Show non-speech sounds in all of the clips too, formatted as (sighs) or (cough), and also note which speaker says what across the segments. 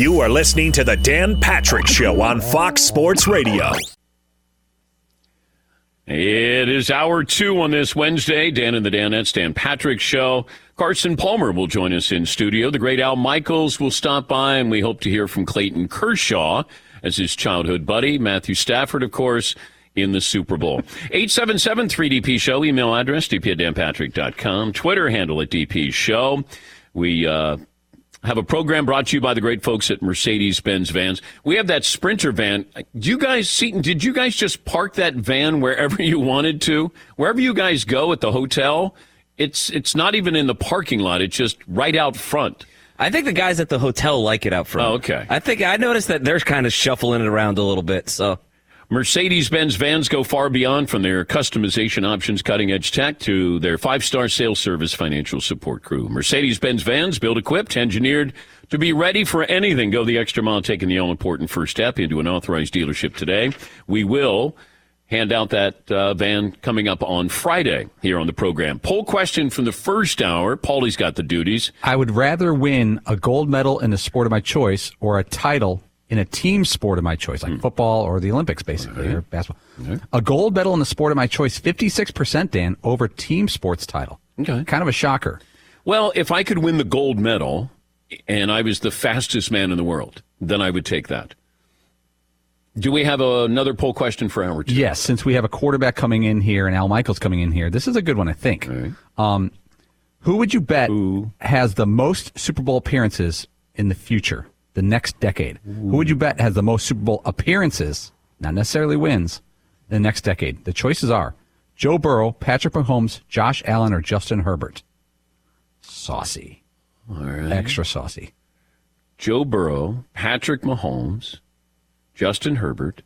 Speaker 1: You are listening to The Dan Patrick Show on Fox Sports Radio.
Speaker 2: It is hour two on this Wednesday. Dan and the Danettes, Dan Patrick Show. Carson Palmer will join us in studio. The great Al Michaels will stop by, and we hope to hear from Clayton Kershaw as his childhood buddy. Matthew Stafford, of course, in the Super Bowl. (laughs) 877 3DP Show, email address, dp at danpatrick.com, Twitter handle at DP Show. We uh, have a program brought to you by the great folks at Mercedes Benz Vans. We have that Sprinter van. Do you guys, Seton, did you guys just park that van wherever (laughs) you wanted to? Wherever you guys go at the hotel, it's it's not even in the parking lot. It's just right out front.
Speaker 3: I think the guys at the hotel like it out front.
Speaker 2: Oh, okay.
Speaker 3: I think I noticed that they're kind of shuffling it around a little bit. So
Speaker 2: Mercedes Benz vans go far beyond from their customization options, cutting edge tech to their five star sales service financial support crew. Mercedes Benz vans built, equipped, engineered to be ready for anything. Go the extra mile, taking the all important first step into an authorized dealership today. We will hand out that uh, van coming up on Friday here on the program. Poll question from the first hour. Paulie's got the duties.
Speaker 4: I would rather win a gold medal in the sport of my choice or a title in a team sport of my choice, like football or the Olympics, basically, or basketball. A gold medal in the sport of my choice, 56%, Dan, over team sports title.
Speaker 2: Okay.
Speaker 4: Kind of a shocker.
Speaker 2: Well, if I could win the gold medal and I was the fastest man in the world, then I would take that. Do we have another poll question for hour two?
Speaker 4: Yes, since we have a quarterback coming in here and Al Michaels coming in here, this is a good one, I think. Um, who would you bet
Speaker 2: Who?
Speaker 4: has the most Super Bowl appearances in the future, the next decade? Who would you bet has the most Super Bowl appearances, not necessarily wins, in the next decade? The choices are Joe Burrow, Patrick Mahomes, Josh Allen, or Justin Herbert. Saucy.
Speaker 2: All right.
Speaker 4: Extra saucy.
Speaker 2: Joe Burrow, Patrick Mahomes, Justin Herbert,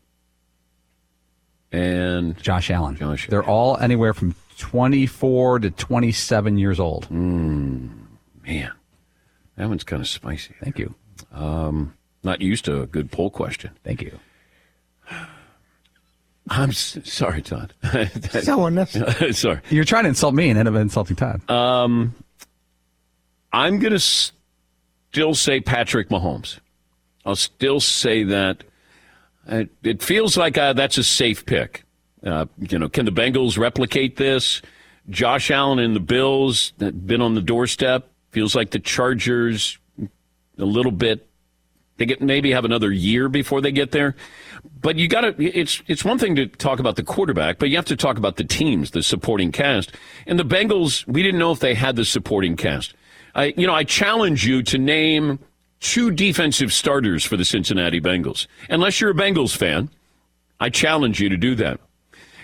Speaker 2: and
Speaker 4: Josh Allen.
Speaker 2: Josh
Speaker 4: They're all anywhere from 24 to 27 years old.
Speaker 2: Mm, man, that one's kind of spicy.
Speaker 4: Thank you.
Speaker 2: Not used to a good poll question.
Speaker 4: Thank you. (sighs)
Speaker 2: I'm s- sorry, Todd. (laughs)
Speaker 5: So unnecessary. (laughs)
Speaker 2: sorry.
Speaker 4: You're trying to insult me and end up insulting Todd.
Speaker 2: I'm going to still say Patrick Mahomes. I'll still say that. Uh, it feels like uh, that's a safe pick. Uh, you know, can the Bengals replicate this? Josh Allen and the Bills that been on the doorstep. Feels like the Chargers a little bit. They get maybe have another year before they get there. But you got to. It's it's one thing to talk about the quarterback, but you have to talk about the teams, the supporting cast. And the Bengals, we didn't know if they had the supporting cast. I, you know, I challenge you to name two defensive starters for the Cincinnati Bengals. Unless you're a Bengals fan, I challenge you to do that.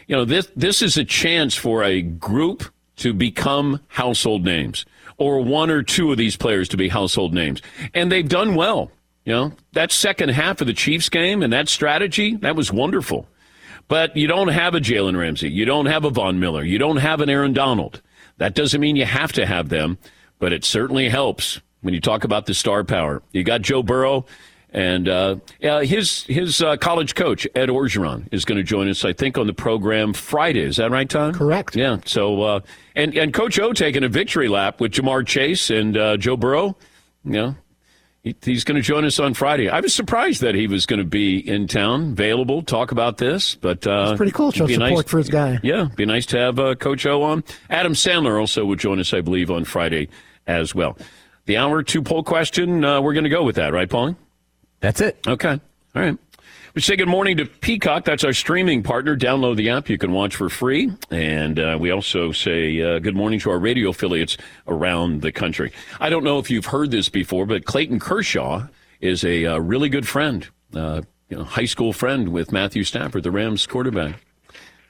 Speaker 2: You know, this this is a chance for a group to become household names, or one or two of these players to be household names, and they've done well. You know, that second half of the Chiefs game and that strategy that was wonderful. But you don't have a Jalen Ramsey, you don't have a Von Miller, you don't have an Aaron Donald. That doesn't mean you have to have them, but it certainly helps when you talk about the star power. You got Joe Burrow. And uh, uh, his his uh, college coach Ed Orgeron is going to join us, I think, on the program Friday. Is that right, Tom?
Speaker 5: Correct.
Speaker 2: Yeah. So uh, and and Coach O taking a victory lap with Ja'Marr Chase and uh, Joe Burrow. Yeah. he, he's going to join us on Friday. I was surprised that he was going to be in town, available, talk about this. But uh,
Speaker 5: It's pretty cool. Show support for his guy.
Speaker 2: Yeah, be nice to have uh, Coach O on. Adam Sandler also will join us, I believe, on Friday as well. The hour two poll question, uh, we're going to go with that, right, Paulie?
Speaker 4: That's it.
Speaker 2: Okay. All right. We say good morning to Peacock. That's our streaming partner. Download the app. You can watch for free. And uh, we also say uh, good morning to our radio affiliates around the country. I don't know if you've heard this before, but Clayton Kershaw is a uh, really good friend, uh, you know, high school friend with Matthew Stafford, the Rams quarterback.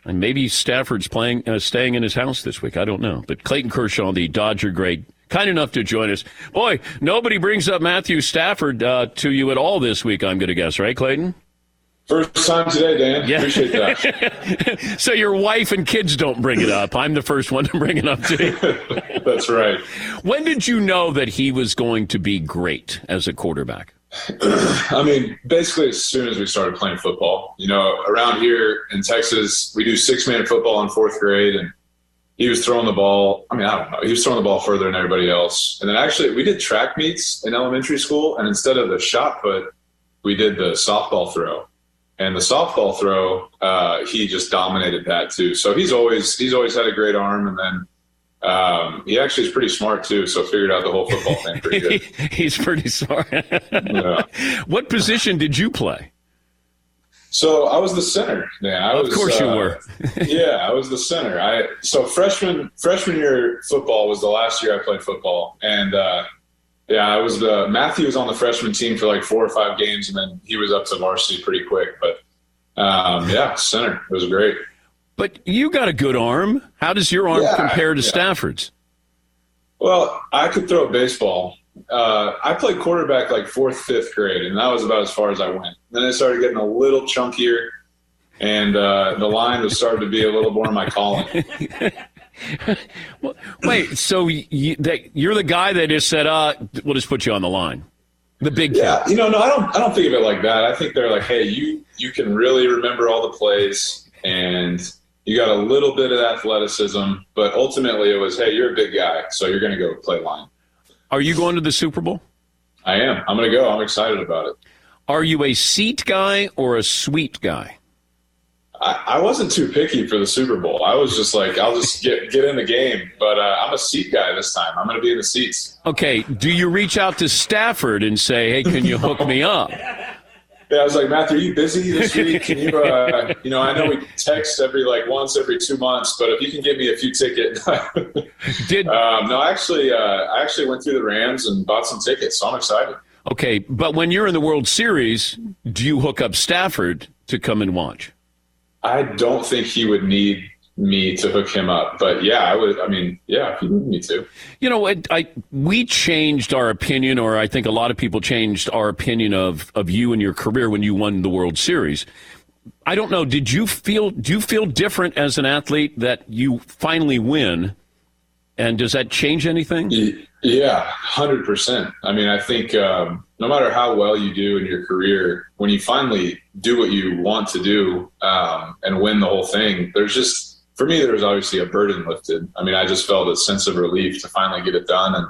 Speaker 2: And maybe Stafford's playing, uh, staying in his house this week. I don't know. But Clayton Kershaw, the Dodger great, kind enough to join us. Boy, nobody brings up Matthew Stafford uh, to you at all this week, I'm going to guess, right, Clayton?
Speaker 6: First time today, Dan.
Speaker 2: Yeah.
Speaker 6: Appreciate that. (laughs)
Speaker 2: So your wife and kids don't bring it up. I'm the first one to bring it up to you. (laughs)
Speaker 6: That's right.
Speaker 2: when did you know that he was going to be great as a quarterback? (sighs)
Speaker 6: I mean, basically, as soon as we started playing football, you know, around here in Texas, we do six man football in fourth grade. And, he was throwing the ball. I mean, I don't know. He was throwing the ball further than everybody else. And then actually, we did track meets in elementary school, and instead of the shot put, we did the softball throw. And the softball throw, uh, he just dominated that too. So he's always he's always had a great arm, and then um, he actually is pretty smart too. So figured out the whole football thing pretty good. (laughs)
Speaker 2: He's pretty smart.
Speaker 6: Yeah. (laughs)
Speaker 2: What position did you play?
Speaker 6: So I was the center. Yeah, I
Speaker 2: Of
Speaker 6: was,
Speaker 2: course you
Speaker 6: uh,
Speaker 2: were. (laughs)
Speaker 6: yeah, I was the center. I so freshman freshman year football was the last year I played football, and uh, yeah, I was the Matthew was on the freshman team for like four or five games, and then he was up to varsity pretty quick. But um, yeah, center it was great.
Speaker 2: But you got a good arm. How does your arm
Speaker 6: Yeah,
Speaker 2: compare to
Speaker 6: yeah.
Speaker 2: Stafford's?
Speaker 6: Well, I could throw a baseball. Uh, I played quarterback like fourth, fifth grade, and that was about as far as I went. Then I started getting a little chunkier, and uh, the line was starting to be a little more my calling. (laughs)
Speaker 2: Wait, so you, you're the guy that just said, uh, we'll just put you on the line. The big kid.
Speaker 6: Yeah, you know, no, I don't. I don't think of it like that. I think they're like, hey, you you can really remember all the plays, and you got a little bit of athleticism, but ultimately it was, hey, you're a big guy, so you're going to go play line.
Speaker 2: Are you going to the Super Bowl?
Speaker 6: I am. I'm going to go. I'm excited about it.
Speaker 2: Are you a seat guy or a suite guy?
Speaker 6: I, I wasn't too picky for the Super Bowl. I was just like, I'll just get get in the game. But uh, I'm a seat guy this time. I'm going to be in the seats.
Speaker 2: Okay, do you reach out to Stafford and say, hey, can you hook me up? (laughs)
Speaker 6: Yeah, I was like, Matthew, are you busy this week? Can you, uh, (laughs) you know, I know we text every like once every two months, but if you can give me a few tickets.
Speaker 2: Did (laughs)
Speaker 6: um, no, actually, uh, I actually went through the Rams and bought some tickets, so I'm excited.
Speaker 2: Okay, but when you're in the World Series, do you hook up Stafford to come and watch?
Speaker 6: I don't think he would need me to hook him up, but yeah, I would. I mean, yeah, if he needed me to.
Speaker 2: You know, I, I we changed our opinion, or I think a lot of people changed our opinion of of you and your career when you won the World Series. I don't know. Did you feel? Do you feel different as an athlete that you finally win? And does that change anything?
Speaker 6: Yeah, hundred percent. I mean, I think um, no matter how well you do in your career, when you finally do what you want to do um, and win the whole thing, there's just for me there was obviously a burden lifted. I mean, I just felt a sense of relief to finally get it done. And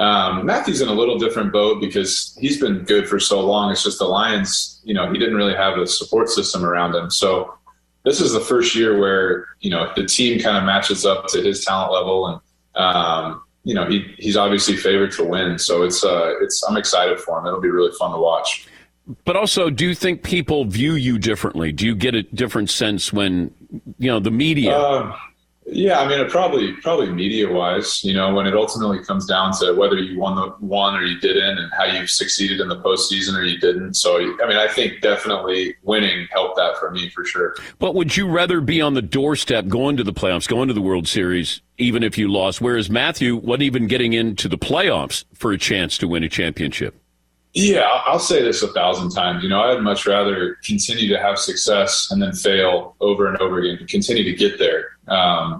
Speaker 6: um, Matthew's in a little different boat because he's been good for so long. It's just the Lions, you know, he didn't really have a support system around him. So this is the first year where you know the team kind of matches up to his talent level and um, you know, he, he's obviously favored to win. So it's, uh, it's, I'm excited for him. It'll be really fun to watch.
Speaker 2: But also, do you think people view you differently? Do you get a different sense when you know the media?
Speaker 6: Um, yeah, I mean, it probably, probably media wise, you know, when it ultimately comes down to whether you won the one or you didn't and how you succeeded in the postseason or you didn't. So, I mean, I think definitely winning helped that for me for sure.
Speaker 2: But would you rather be on the doorstep going to the playoffs, going to the World Series, even if you lost? Whereas Matthew wasn't even getting into the playoffs for a chance to win a championship.
Speaker 6: Yeah, I'll say this a thousand times. You know, I'd much rather continue to have success and then fail over and over again continue to get there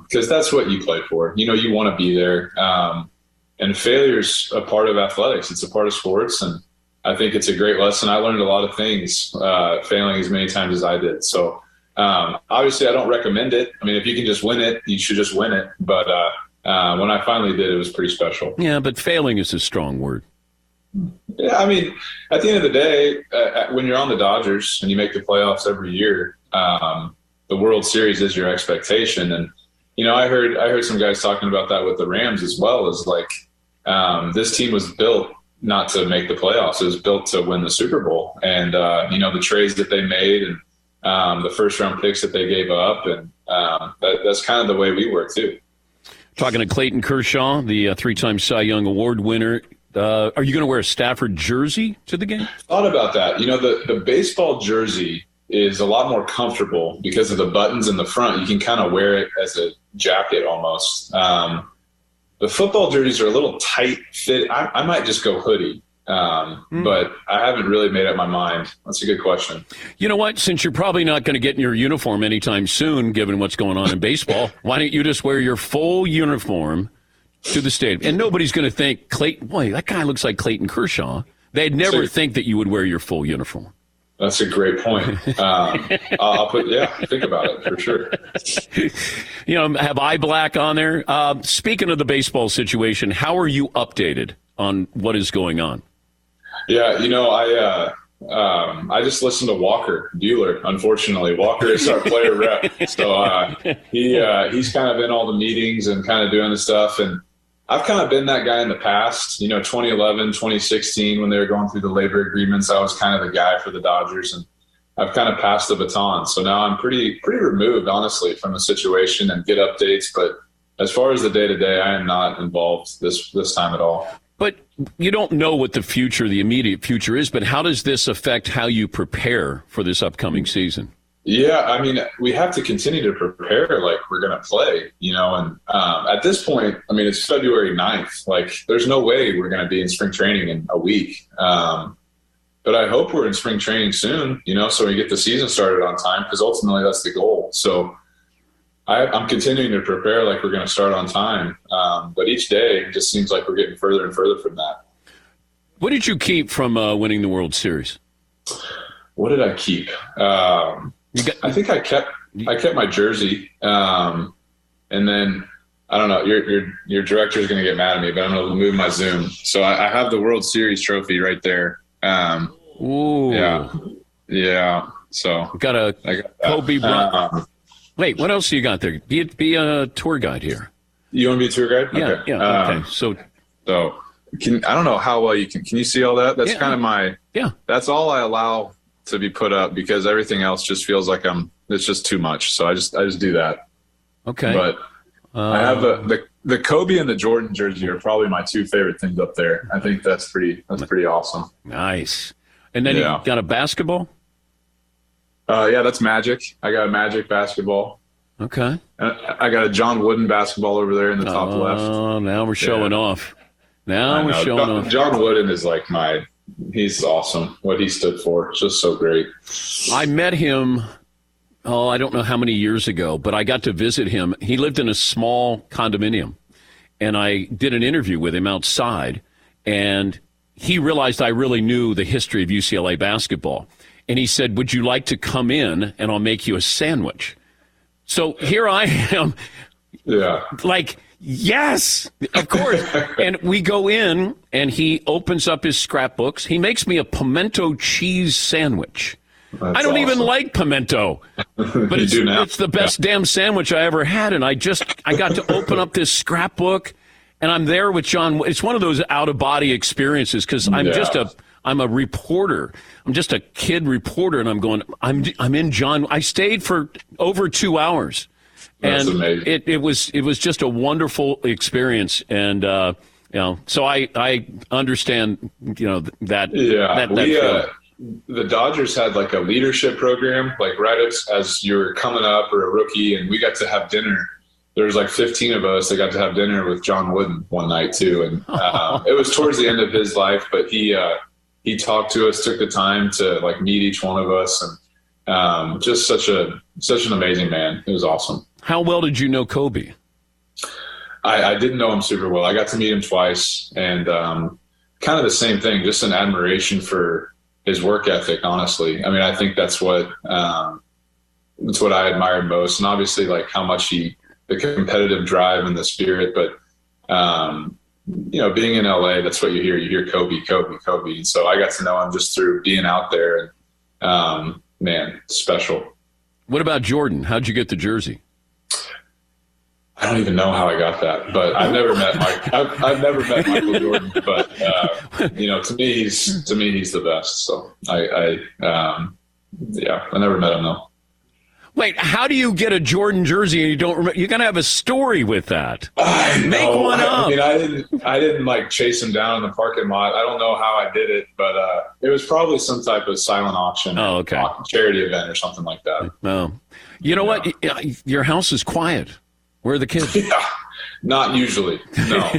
Speaker 6: because that's what you play for. You know, you want to be there. Um, and failure's a part of athletics. It's a part of sports, and I think it's a great lesson. I learned a lot of things uh, failing as many times as I did. So um, obviously, I don't recommend it. I mean, if you can just win it, you should just win it. But uh, uh, when I finally did, it was pretty special.
Speaker 2: Yeah, but failing is a strong word.
Speaker 6: Yeah, I mean, at the end of the day, uh, when you're on the Dodgers and you make the playoffs every year, um, the World Series is your expectation. And you know, I heard I heard some guys talking about that with the Rams as well. Is like um, this team was built not to make the playoffs; it was built to win the Super Bowl. And uh, you know, the trades that they made and um, the first round picks that they gave up, and um, that, that's kind of the way we were too.
Speaker 2: Talking to Clayton Kershaw, the uh, three-time Cy Young Award winner. Uh, are you going to wear a Stafford jersey to the game?
Speaker 6: thought about that. You know, the, the baseball jersey is a lot more comfortable because of the buttons in the front. You can kind of wear it as a jacket almost. Um, the football jerseys are a little tight fit. I, I might just go hoodie, um, but I haven't really made up my mind. That's a good question.
Speaker 2: You know what? Since you're probably not going to get in your uniform anytime soon, given what's going on in baseball, (laughs) why don't you just wear your full uniform to the stadium? And nobody's going to think, Clayton, boy, that guy looks like Clayton Kershaw. They'd never
Speaker 6: So-
Speaker 2: think that you would wear your full uniform.
Speaker 6: That's a great point. (laughs) Um, I'll, put yeah, think about it for sure. (laughs)
Speaker 2: You know, have eye black on there. Uh, speaking of the baseball situation, how are you updated on what is going on?
Speaker 6: Yeah, you know, I uh, um, I just listened to Walker Buehler. Unfortunately, Walker is our player rep, so uh, he uh, he's kind of in all the meetings and kind of doing the stuff. And I've kind of been that guy in the past. You know, 2011, 2016, when they were going through the labor agreements, I was kind of the guy for the Dodgers, and I've kind of passed the baton. So now I'm pretty pretty removed, honestly, from the situation and get updates. But as far as the day to day, I am not involved this this time at all.
Speaker 2: But you don't know what the future, the immediate future is. But how does this affect how you prepare for this upcoming season?
Speaker 6: Yeah, I mean, we have to continue to prepare like we're going to play, you know. And um, at this point, I mean, it's February 9th. Like, there's no way we're going to be in spring training in a week. Um, but I hope we're in spring training soon, you know, so we get the season started on time because ultimately that's the goal. So I, am continuing to prepare like we're going to start on time. Um, but each day it just seems like we're getting further and further from that.
Speaker 2: What did you keep from uh, winning the World Series?
Speaker 6: What did I keep? Um, got, I think I kept I kept my jersey, um, and then I don't know. Your your your director is going to get mad at me, but I'm going to move my Zoom. So I, I, have the World Series trophy right there. Um,
Speaker 2: Ooh,
Speaker 6: yeah, yeah. So
Speaker 2: got a got Kobe Bryant. Um, Wait, what else you got there? Be be a tour guide here.
Speaker 6: You want to be a tour guide?
Speaker 2: Yeah,
Speaker 6: okay.
Speaker 2: yeah. Okay. Um, so,
Speaker 6: so can I don't know how well you can. Can you see all that? That's
Speaker 2: yeah,
Speaker 6: kind of my.
Speaker 2: Yeah.
Speaker 6: That's all I allow to be put up because everything else just feels like I'm. It's just too much. So I just I just do that.
Speaker 2: Okay.
Speaker 6: But uh, I have the, the the Kobe and the Jordan jersey are probably my two favorite things up there. I think that's pretty that's pretty awesome.
Speaker 2: Nice. And then yeah. you got a basketball.
Speaker 6: Uh, yeah, that's Magic. I got a Magic basketball.
Speaker 2: Okay.
Speaker 6: I got a John Wooden basketball over there in the top
Speaker 2: oh,
Speaker 6: left.
Speaker 2: Oh, now we're showing yeah. off. Now we're showing
Speaker 6: John,
Speaker 2: off.
Speaker 6: John Wooden is like my. He's awesome. What he stood for, just so great.
Speaker 2: I met him. Oh, I don't know how many years ago, but I got to visit him. He lived in a small condominium, and I did an interview with him outside, and he realized I really knew the history of UCLA basketball and he said, Would you like to come in and I'll make you a sandwich? So here I am.
Speaker 6: Yeah.
Speaker 2: Like, yes, of course. (laughs) and we go in and he opens up his scrapbooks. He makes me a pimento cheese sandwich. That's I don't awesome. even like pimento, (laughs) but it's, it's, the best yeah. damn sandwich I ever had. And I just, I got to open up this scrapbook and I'm there with John. It's one of those out of body experiences because I'm yeah. just a, I'm a reporter. I'm just a kid reporter, and I'm going. I'm I'm in John. I stayed for over two hours,
Speaker 6: That's
Speaker 2: and
Speaker 6: amazing.
Speaker 2: it it was it was just a wonderful experience, and uh, you know, so I I understand you know that
Speaker 6: yeah
Speaker 2: that, that
Speaker 6: we, uh, the Dodgers had like a leadership program, like right as, as you're coming up or a rookie, and we got to have dinner there was like 15 of us that got to have dinner with John Wooden one night too, and uh, (laughs) it was towards the end of his life. But he uh, he talked to us, took the time to like meet each one of us, and um, just such a such an amazing man. It was awesome.
Speaker 2: How well did you know Kobe?
Speaker 6: I, I didn't know him super well. I got to meet him twice, and um, kind of the same thing. Just an admiration for his work ethic. Honestly, I mean, I think that's what um, that's what I admired most, and obviously, like how much he the competitive drive and the spirit, but um, you know, being in LA, that's what you hear. You hear Kobe, Kobe, Kobe. And so I got to know him just through being out there. And um, man, special.
Speaker 2: What about Jordan? How'd you get the jersey?
Speaker 6: I don't even know how I got that, but I've never met Mike. I've, I've never met Michael Jordan, but uh, you know, to me, he's to me he's the best. So I, I um, yeah, I never met him though.
Speaker 2: Wait, how do you get a Jordan jersey and you don't remember? You got to have a story with that.
Speaker 6: I
Speaker 2: Make
Speaker 6: know.
Speaker 2: one up.
Speaker 6: I mean, I didn't. I didn't like chase him down in the parking lot. I don't know how I did it, but uh, it was probably some type of silent auction.
Speaker 2: Oh, okay.
Speaker 6: Charity event or something like that.
Speaker 2: Oh, you know yeah. what? Your house is quiet. Where are the kids? (laughs)
Speaker 6: yeah. Not usually. No,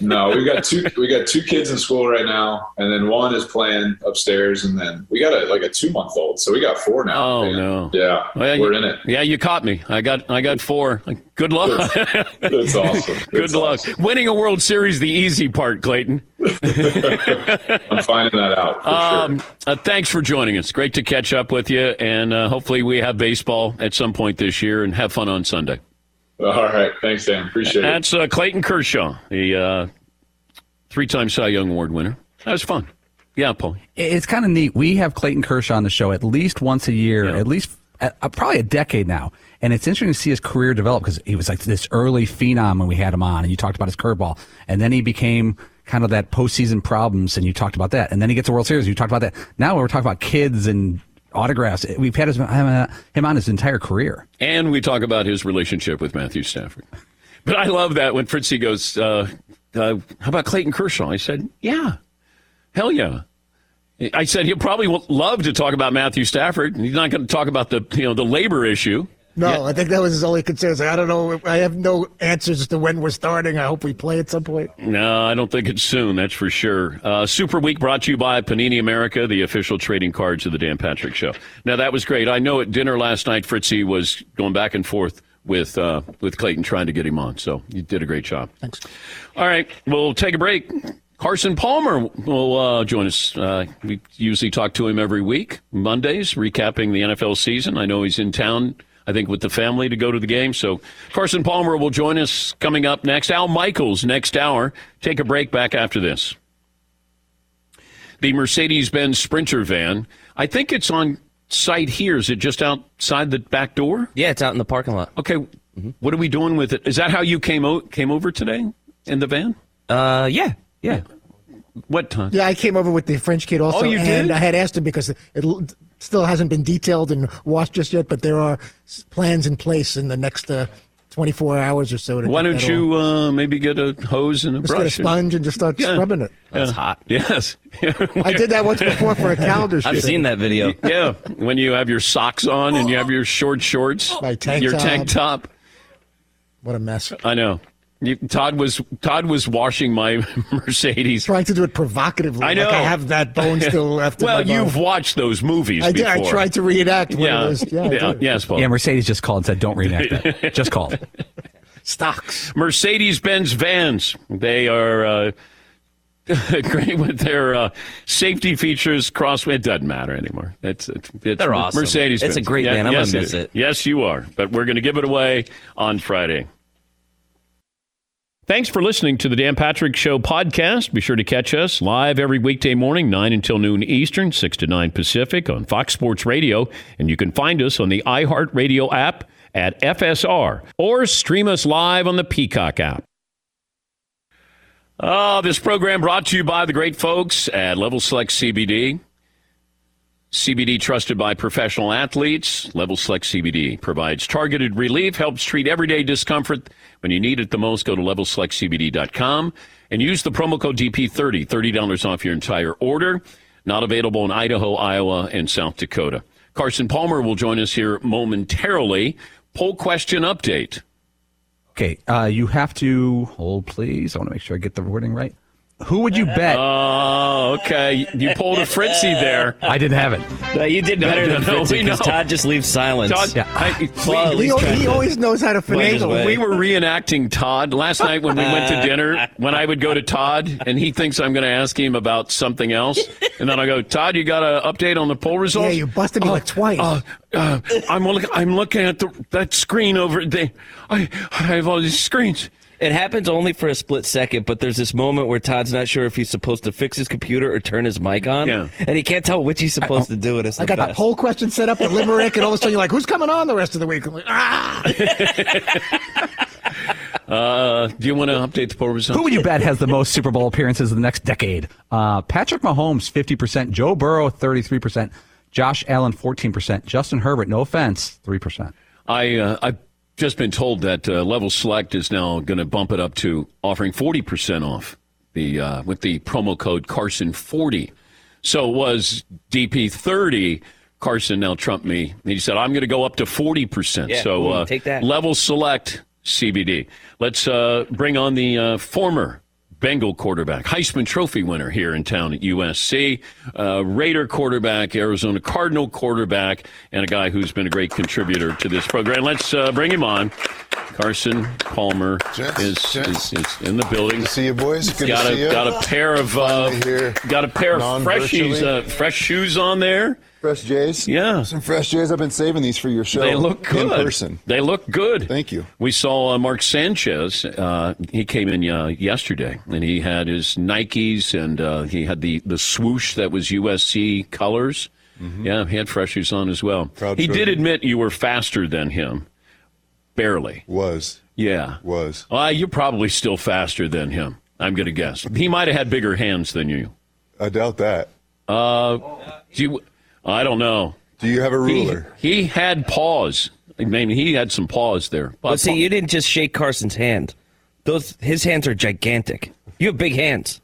Speaker 6: (laughs) no. We got two. We got two kids in school right now, and then one is playing upstairs, and then we got a like a two month old. So we got four now.
Speaker 2: Oh man. no.
Speaker 6: Yeah, well, we're
Speaker 2: you,
Speaker 6: in it.
Speaker 2: Yeah, you caught me. I got I got four. Good luck.
Speaker 6: That's, that's (laughs) awesome.
Speaker 2: Good luck. Winning a World Series, the easy part, Clayton.
Speaker 6: I'm finding that out. For
Speaker 2: Um,
Speaker 6: sure.
Speaker 2: uh, thanks for joining us. Great to catch up with you, and uh, hopefully we have baseball at some point this year and have fun on Sunday.
Speaker 6: All right. Thanks, Dan. Appreciate it.
Speaker 2: That's uh, Clayton Kershaw, the uh, three-time Cy Young Award winner. That was fun. Yeah, Paul.
Speaker 4: It's kind of neat. We have Clayton Kershaw on the show at least once a year,
Speaker 2: Yeah.
Speaker 4: at least uh, uh, probably a decade now. And it's interesting to see his career develop because he was like this early phenom when we had him on, and you talked about his curveball, and then he became kind of that postseason problems, and you talked about that, and then he gets a World Series, you talked about that. Now we're talking about kids and autographs. We've had his, him on his entire career.
Speaker 2: And we talk about his relationship with Matthew Stafford. But I love that when Fritzy goes, uh, uh, How about Clayton Kershaw? I said, Yeah, hell yeah. I said he'll probably love to talk about Matthew Stafford. He's not going to talk about the you know the labor issue.
Speaker 5: No, I think that was his only concern. Like, I don't know. I have no answers as to when we're starting. I hope we play at some point.
Speaker 2: No, I don't think it's soon. That's for sure. Uh, Super Week brought to you by Panini America, the official trading cards of the Dan Patrick Show. Now that was great. I know at dinner last night, Fritzy was going back and forth with uh, with Clayton trying to get him on. So you did a great job.
Speaker 5: Thanks.
Speaker 2: All right, we'll take a break. Carson Palmer will uh, join us. Uh, we usually talk to him every week, Mondays, recapping the NFL season. I know he's in town, I think, with the family to go to the game. So Carson Palmer will join us coming up next. Al Michaels next hour. Take a break back after this. The Mercedes Benz Sprinter van, I think it's on site here. Is it just outside the back door?
Speaker 3: Yeah, it's out in the parking lot.
Speaker 2: Okay, what are we doing with it? Is that how you came, o- came over today in the van?
Speaker 3: Uh, yeah, yeah.
Speaker 2: What time?
Speaker 5: Yeah, I came over with the French kid also,
Speaker 2: Oh, you
Speaker 5: and
Speaker 2: did?
Speaker 5: I had asked him because it l- still hasn't been detailed and washed just yet, but there are plans in place in the next uh, 24 hours or so. To
Speaker 2: Why don't you uh, maybe get a hose and a
Speaker 5: just
Speaker 2: brush?
Speaker 5: get a sponge and just start
Speaker 2: Yeah.
Speaker 5: scrubbing it?
Speaker 3: That's
Speaker 2: Yeah.
Speaker 3: hot. (laughs)
Speaker 2: Yes. (laughs)
Speaker 5: I did that once before for a calendar shoot. (laughs)
Speaker 3: I've seen that video.
Speaker 2: yeah, when you have your socks on and you have your short shorts,
Speaker 5: My tank
Speaker 2: your
Speaker 5: top.
Speaker 2: tank top.
Speaker 5: What a mess.
Speaker 2: I know. You, Todd was Todd was washing my (laughs) Mercedes.
Speaker 5: Trying to do it provocatively.
Speaker 2: I know.
Speaker 5: Like I have that bone still (laughs) left.
Speaker 2: Well,
Speaker 5: my
Speaker 2: you've watched those movies
Speaker 5: I did.
Speaker 2: before.
Speaker 5: I tried to reenact when
Speaker 2: Yeah.
Speaker 5: it was. Yeah,
Speaker 2: yeah. Yes, Paul.
Speaker 4: Yeah, Mercedes just called and said, "Don't reenact that." (laughs) just called.
Speaker 5: Stocks.
Speaker 2: Mercedes Benz vans. They are uh, great with their uh, safety features. Cross. It doesn't matter anymore. It's, it's, it's
Speaker 3: They're awesome.
Speaker 2: Mercedes.
Speaker 3: It's a great van. I'm gonna miss
Speaker 2: is.
Speaker 3: it.
Speaker 2: Yes, you are. But we're going to give it away on Friday. Thanks for listening to the Dan Patrick Show podcast. Be sure to catch us live every weekday morning, 9 until noon Eastern, 6 to 9 Pacific on Fox Sports Radio. And you can find us on the iHeartRadio app at FSR or stream us live on the Peacock app. Oh, this program brought to you by the great folks at Level Select CBD. CBD trusted by professional athletes. Level Select CBD provides targeted relief, helps treat everyday discomfort. When you need it the most, go to levelselectcbd.com and use the promo code DP30, $30 off your entire order. Not available in Idaho, Iowa, and South Dakota. Carson Palmer will join us here momentarily. Poll question update.
Speaker 4: Okay, uh, you have to hold, please. I want to make sure I get the wording right. Who would you bet?
Speaker 2: Oh, okay. You pulled a Fritzy there.
Speaker 4: I didn't have it.
Speaker 3: No, you did better
Speaker 2: no,
Speaker 3: than (laughs)
Speaker 2: no,
Speaker 3: Fritzy
Speaker 2: we
Speaker 3: because
Speaker 2: know.
Speaker 3: Todd just leaves silence.
Speaker 2: Todd,
Speaker 4: Yeah.
Speaker 2: I-
Speaker 3: Well, at
Speaker 5: He, he always knows how to finagle.
Speaker 2: We were reenacting Todd last night when we went to (laughs) dinner. When I would go to Todd, and he thinks I'm going to ask him about something else, and then I go, Todd, you got an update on the poll results?
Speaker 5: Yeah, you busted me like twice.
Speaker 2: Uh, uh, I'm look, I'm looking at the, that screen over there. I, I have all these screens.
Speaker 3: It happens only for a split second, but there's this moment where Todd's not sure if he's supposed to fix his computer or turn his mic on,
Speaker 2: Yeah.
Speaker 3: and he can't tell which he's supposed to do. It. It's
Speaker 5: I
Speaker 3: the
Speaker 5: got the
Speaker 3: best.
Speaker 5: poll question set up at Limerick, and all of a sudden you're like, "Who's coming on the rest of the week?" I'm like, "Ah!" (laughs)
Speaker 2: Uh, do you want to update the poll results?
Speaker 4: Who would you bet has the most Super Bowl appearances in the next decade? Uh, Patrick Mahomes, 50%. Joe Burrow, 33%. Josh Allen, 14%. Justin Herbert, no offense, 3%.
Speaker 2: I uh, I've just been told that uh, Level Select is now going to bump it up to offering forty percent off the uh, with the promo code Carson forty. So it was DP thirty. Carson now trumped me. He said I'm going to go up to forty percent.
Speaker 3: Yeah,
Speaker 2: so uh,
Speaker 3: take that.
Speaker 2: Level Select CBD. Let's uh, bring on the uh, former Bengal quarterback, Heisman Trophy winner here in town at USC, uh, Raider quarterback, Arizona Cardinal quarterback, and a guy who's been a great contributor to this program. Let's uh, bring him on. Carson Palmer
Speaker 7: Gents,
Speaker 2: is,
Speaker 7: gents.
Speaker 2: is, is in the building.
Speaker 7: Good to see you, boys. Good
Speaker 2: got
Speaker 7: to
Speaker 2: a
Speaker 7: see you.
Speaker 2: got a pair of uh, got a pair of uh, fresh shoes on there.
Speaker 7: Fresh Jays.
Speaker 2: Yeah.
Speaker 7: Some fresh Jays. I've been saving these for your show.
Speaker 2: They look good.
Speaker 7: In person.
Speaker 2: They look good.
Speaker 7: Thank you.
Speaker 2: We saw uh, Mark Sanchez. Uh, he came in uh, yesterday, and he had his Nikes, and uh, he had the, the swoosh that was USC colors. Yeah, he had fresh shoes on as well.
Speaker 7: Mm-hmm. Proud
Speaker 2: he did admit you were faster than him, barely.
Speaker 7: Was.
Speaker 2: Yeah,
Speaker 7: Was.
Speaker 2: Uh, you're probably still faster than him. I'm going to guess. He might have had bigger hands than you.
Speaker 7: I doubt that.
Speaker 2: Uh, do you, I don't know.
Speaker 7: Do you have a ruler?
Speaker 2: he had paws. I mean, he had some paws there.
Speaker 3: But see, you didn't just shake Carson's hand. Those his hands are gigantic. You have big hands.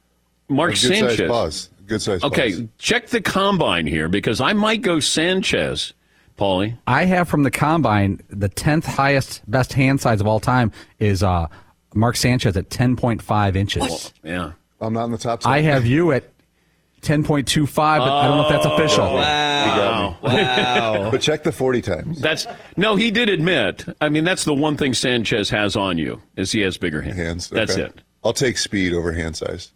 Speaker 2: Mark
Speaker 7: Good size
Speaker 2: Sanchez.
Speaker 7: paws. Good size
Speaker 2: Okay,
Speaker 7: paws.
Speaker 2: check the combine here because I might go Sanchez, Paulie.
Speaker 4: I have from the combine the tenth highest best hand size of all time is uh, Mark Sanchez at ten point five inches.
Speaker 2: Yeah.
Speaker 7: I'm not in the top 10.
Speaker 4: I have you at ten point two five, but I don't know if that's official.
Speaker 2: Wow.
Speaker 3: Wow. (laughs)
Speaker 7: But check the 40 times.
Speaker 2: That's no. He did admit. I mean, that's the one thing Sanchez has on you is he has bigger hands.
Speaker 7: Hands.
Speaker 2: That's it.
Speaker 7: I'll take speed over hand size.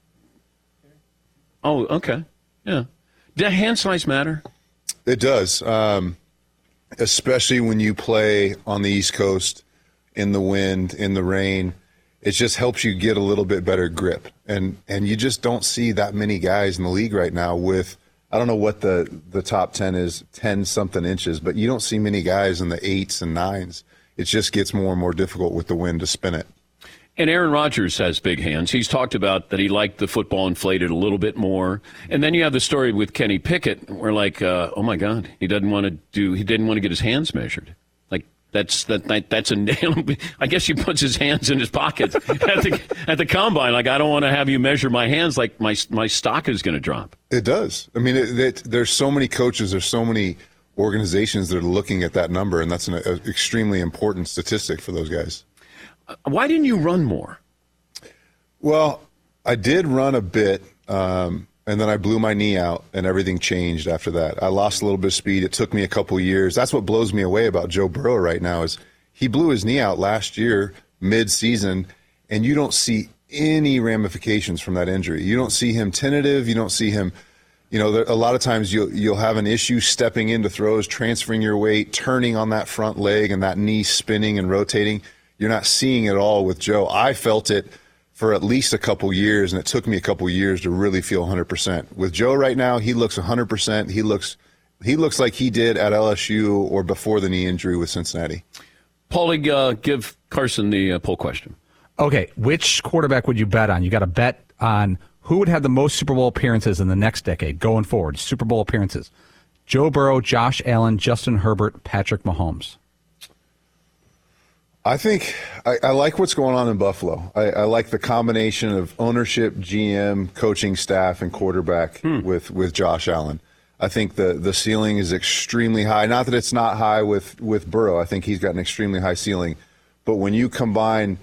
Speaker 2: Oh, okay. Yeah. Does hand size matter?
Speaker 7: It does, um, especially when you play on the East Coast in the wind, in the rain. It just helps you get a little bit better grip, and and you just don't see that many guys in the league right now with. I don't know what the the top ten is, ten something inches, but you don't see many guys in the eights and nines. It just gets more and more difficult with the wind to spin it.
Speaker 2: And Aaron Rodgers has big hands. He's talked about that he liked the football inflated a little bit more. And then you have the story with Kenny Pickett, where like, uh, oh my God, he doesn't want to do, he didn't want to get his hands measured. That's that, that that's a nail. (laughs) I guess he puts his hands in his pockets at the at the combine. Like I don't want to have you measure my hands. Like my my stock is going to drop.
Speaker 7: It does. I mean, it, it, there's so many coaches, there's so many organizations that are looking at that number, and that's an a, extremely important statistic for those guys.
Speaker 2: Why didn't you run more?
Speaker 7: Well, I did run a bit, um, and then I blew my knee out, and everything changed after that. I lost a little bit of speed. It took me a couple years. That's what blows me away about Joe Burrow right now is he blew his knee out last year mid-season, and you don't see any ramifications from that injury. You don't see him tentative. You don't see him. You know, there, a lot of times you'll you'll have an issue stepping into throws, transferring your weight, turning on that front leg, and that knee spinning and rotating. You're not seeing it all with Joe. I felt it for at least a couple years, and it took me a couple years to really feel 100%. With Joe right now, he looks 100%. He looks he looks like he did at LSU or before the knee injury with Cincinnati.
Speaker 2: Paulie, uh, give Carson the uh, poll question.
Speaker 4: Okay, which quarterback would you bet on? You got to bet on who would have the most Super Bowl appearances in the next decade going forward. Super Bowl appearances: Joe Burrow, Josh Allen, Justin Herbert, Patrick Mahomes.
Speaker 7: I think I, I like what's going on in Buffalo. I, I like the combination of ownership, GM, coaching staff, and quarterback with with Josh Allen. I think the the ceiling is extremely high. Not that it's not high with with Burrow. I think he's got an extremely high ceiling. But when you combine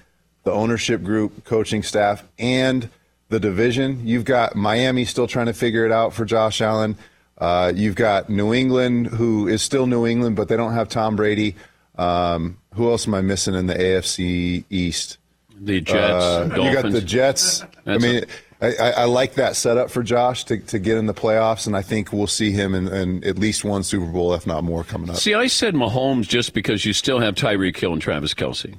Speaker 7: the ownership group, coaching staff, and the division, you've got Miami still trying to figure it out for Josh Allen. Uh, you've got New England, who is still New England, but they don't have Tom Brady. Um, who else am I missing in the AFC East?
Speaker 2: The Jets,
Speaker 7: Uh, you got the Jets. I
Speaker 2: That's
Speaker 7: mean, I I, I like that setup for Josh to, to get in the playoffs, and I think we'll see him in, in at least one Super Bowl, if not more, coming up.
Speaker 2: See, I said Mahomes just because you still have Tyreek Hill and Travis Kelce.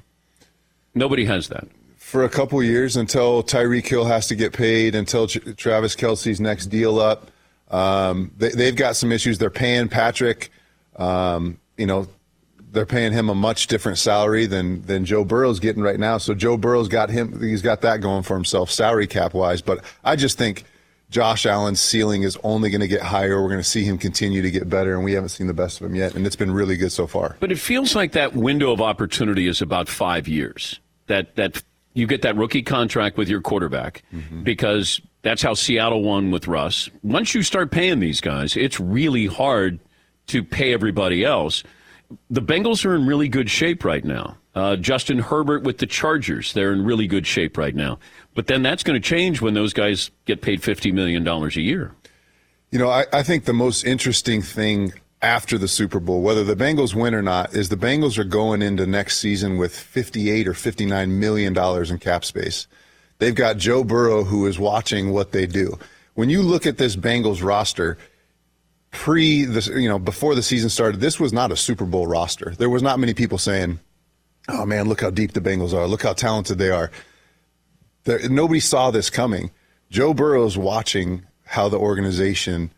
Speaker 2: Nobody has that.
Speaker 7: for a couple years until Tyreek Hill has to get paid, until Tr- Travis Kelce's next deal up. Um, they, they've got some issues. They're paying Patrick, um, you know, they're paying him a much different salary than than Joe Burrow's getting right now. So Joe Burrow's got him. He's got that going for himself, salary cap wise. But I just think Josh Allen's ceiling is only going to get higher. We're going to see him continue to get better, and we haven't seen the best of him yet. And it's been really good so far.
Speaker 2: But it feels like that window of opportunity is about five years. That that you get that rookie contract with your quarterback mm-hmm. because that's how Seattle won with Russ. Once you start paying these guys, it's really hard to pay everybody else. The Bengals are in really good shape right now. Uh, Justin Herbert with the Chargers, they're in really good shape right now. But then that's going to change when those guys get paid $50 million a year.
Speaker 7: You know, I, I think the most interesting thing after the Super Bowl, whether the Bengals win or not, is the Bengals are going into next season with 58 or 59 million dollars in cap space. They've got Joe Burrow who is watching what they do. When you look at this Bengals roster, pre this, you know, before the season started, this was not a Super Bowl roster. There was not many people saying, "Oh man, look how deep the Bengals are. Look how talented they are." There, nobody saw this coming. Joe Burrow's watching how the organization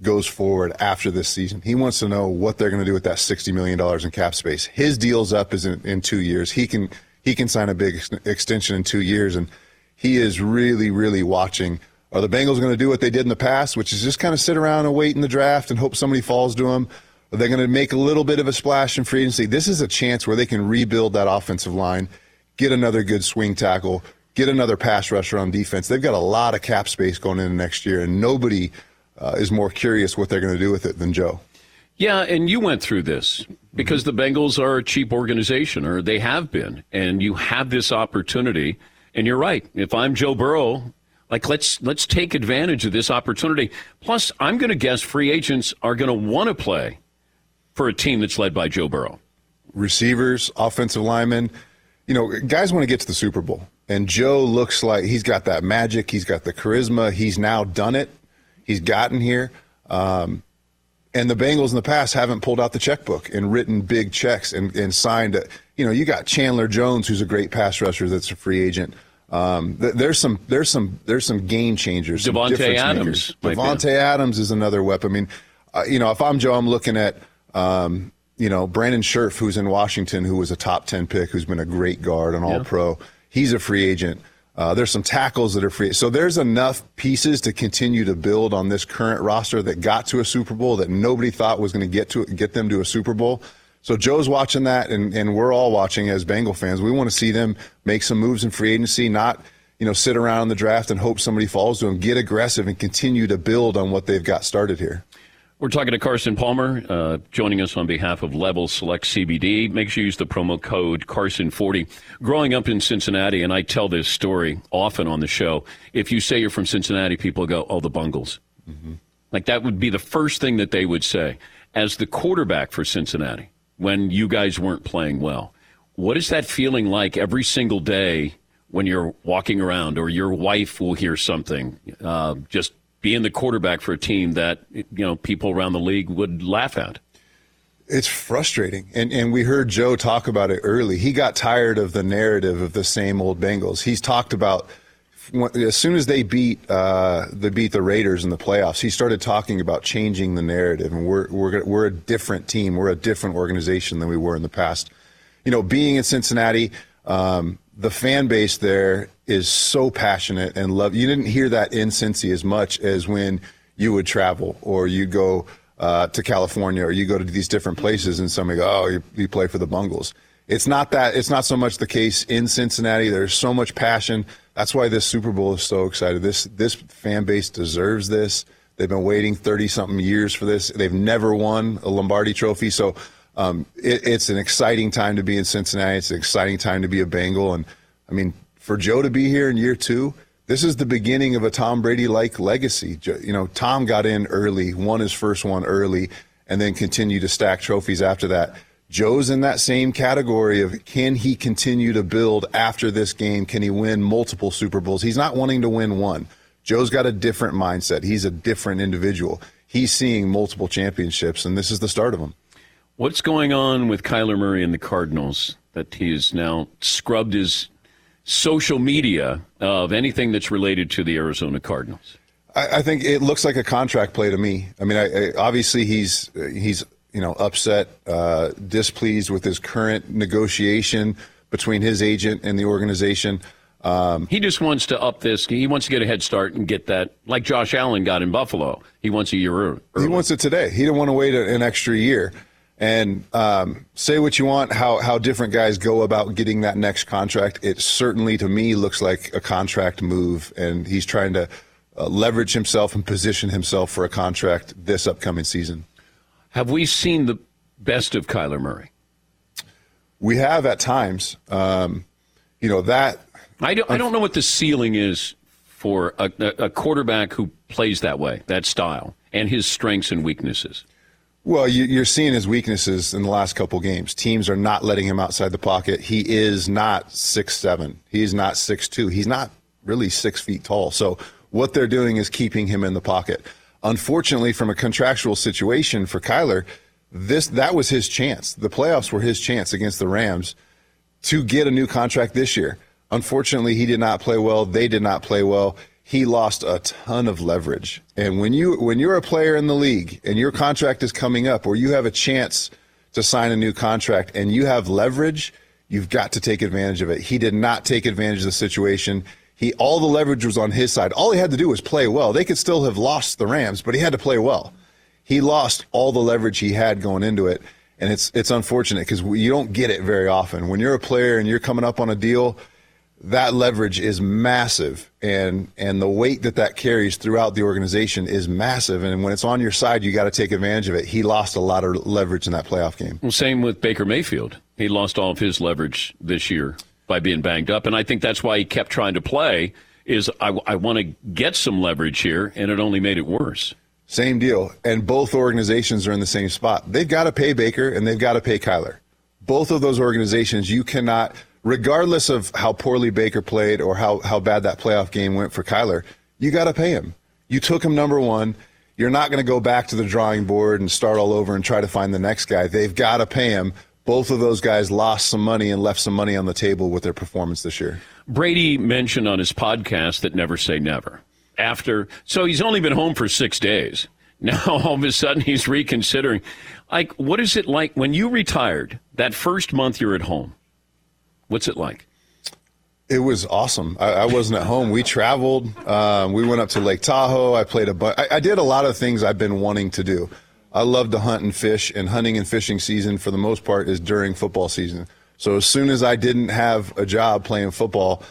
Speaker 7: goes forward after this season. He wants to know what they're going to do with that $60 million in cap space. His deal's up is in, in two years. He can, he can sign a big ex- extension in two years. And he is really, really watching. Are the Bengals going to do what they did in the past, which is just kind of sit around and wait in the draft and hope somebody falls to them? Are they going to make a little bit of a splash in free agency? This is a chance where they can rebuild that offensive line, get another good swing tackle, get another pass rusher on defense. They've got a lot of cap space going into next year, and nobody uh, is more curious what they're going to do with it than Joe.
Speaker 2: Yeah, and you went through this because the Bengals are a cheap organization, or they have been, and you have this opportunity. And you're right. If I'm Joe Burrow, like let's let's take advantage of this opportunity. Plus, I'm going to guess free agents are going to want to play for a team that's led by Joe Burrow.
Speaker 7: Receivers, offensive linemen, you know, guys want to get to the Super Bowl. And Joe looks like he's got that magic. He's got the charisma. He's now done it. He's gotten here. Um, and the Bengals in the past haven't pulled out the checkbook and written big checks and, and signed. A, you know, you got Chandler Jones, who's a great pass rusher, that's a free agent. Um, th- there's some there's some there's some game changers.
Speaker 2: Davante Adams.
Speaker 7: Davante Adams is another weapon. I mean, uh, you know, if I'm Joe, I'm looking at um, you know Brandon Scherff, who's in Washington, who was a top ten pick, who's been a great guard, an All Pro. He's a free agent. Uh, there's some tackles that are free. So there's enough pieces to continue to build on this current roster that got to a Super Bowl that nobody thought was going to get to get them to a Super Bowl. So Joe's watching that, and, and we're all watching as Bengal fans. We want to see them make some moves in free agency, not you know sit around in the draft and hope somebody falls to them. Get aggressive and continue to build on what they've got started here.
Speaker 2: We're talking to Carson Palmer, uh, joining us on behalf of Level Select CBD. Make sure you use the promo code Carson40. Growing up in Cincinnati, and I tell this story often on the show, if you say you're from Cincinnati, people go, oh, the Bungles. Mm-hmm. Like that would be the first thing that they would say. As the quarterback for Cincinnati, when you guys weren't playing well, what is that feeling like every single day when you're walking around or your wife will hear something uh, just being the quarterback for a team that you know people around the league would laugh at.
Speaker 7: It's frustrating, and and we heard Joe talk about it early. He got tired of the narrative of the same old Bengals. He's talked about as soon as they beat uh, beat the Raiders in the playoffs. He started talking about changing the narrative, and we're we're we're a different team. We're a different organization than we were in the past. You know, being in Cincinnati. Um, the fan base there is so passionate and love. You didn't hear that in Cincy as much as when you would travel or you go uh, to California or you go to these different places and somebody go, oh, you, you play for the Bungles. It's not that. It's not so much the case in Cincinnati. There's so much passion. That's why this Super Bowl is so excited. This this fan base deserves this. They've been waiting 30 something years for this. They've never won a Lombardi Trophy, so um, it, it's an exciting time to be in Cincinnati. It's an exciting time to be a Bengal. And I mean, for Joe to be here in year two, this is the beginning of a Tom Brady like legacy. You know, Tom got in early, won his first one early, and then continued to stack trophies after that. Joe's in that same category of can he continue to build after this game? Can he win multiple Super Bowls? He's not wanting to win one. Joe's got a different mindset. He's a different individual. He's seeing multiple championships, and this is the start of them.
Speaker 2: What's going on with Kyler Murray and the Cardinals that he has now scrubbed his social media of anything that's related to the Arizona Cardinals?
Speaker 7: I, I think it looks like a contract play to me. I mean, I, I, obviously he's uh, he's you know upset, uh, displeased with his current negotiation between his agent and the organization.
Speaker 2: Um, he just wants to up this. He wants to get a head start and get that, like Josh Allen got in Buffalo. He wants a year early.
Speaker 7: He wants it today. He didn't want to wait an extra year. And um, say what you want, how how different guys go about getting that next contract. It certainly, to me, looks like a contract move, and he's trying to uh, leverage himself and position himself for a contract this upcoming season.
Speaker 2: Have we seen the best of Kyler Murray?
Speaker 7: We have at times. Um, you know that
Speaker 2: I don't, I don't know what the ceiling is for a, a quarterback who plays that way, that style, and his strengths and weaknesses.
Speaker 7: Well, you, are seeing his weaknesses in the last couple games. Teams are not letting him outside the pocket. He is not six seven. He's not six two. He's not really six feet tall. So what they're doing is keeping him in the pocket. Unfortunately, from a contractual situation for Kyler, this that was his chance. The playoffs were his chance against the Rams to get a new contract this year. Unfortunately, he did not play well. They did not play well. He lost a ton of leverage. And when you when you're a player in the league and your contract is coming up or you have a chance to sign a new contract and you have leverage, you've got to take advantage of it. He did not take advantage of the situation. He all the leverage was on his side. All he had to do was play well. They could still have lost the Rams, but he had to play well. He lost all the leverage he had going into it, and it's it's unfortunate because you don't get it very often. When you're a player and you're coming up on a deal, that leverage is massive, and and the weight that that carries throughout the organization is massive. And when it's on your side, you got to take advantage of it. He lost a lot of leverage in that playoff game.
Speaker 2: Well, same with Baker Mayfield. He lost all of his leverage this year by being banged up. And I think that's why he kept trying to play is I, I want to get some leverage here, and it only made it worse.
Speaker 7: Same deal. And both organizations are in the same spot. They've got to pay Baker and they've got to pay Kyler. Both of those organizations, you cannot, regardless of how poorly Baker played or how, how bad that playoff game went for Kyler, you got to pay him. You took him number one. You're not going to go back to the drawing board and start all over and try to find the next guy. They've got to pay him both of those guys lost some money and left some money on the table with their performance this year.
Speaker 2: Brady mentioned on his podcast that never say never. After, so he's only been home for six days. (laughs) Now all of a sudden he's reconsidering. Like, what is it like when you retired? That first month you're at home. What's it like?
Speaker 7: It was awesome. I, I wasn't at home. We traveled. Um, we went up to Lake Tahoe. I played a bunch. I, I did a lot of things I've been wanting to do. I love to hunt and fish, and hunting and fishing season for the most part is during football season. So as soon as I didn't have a job playing football,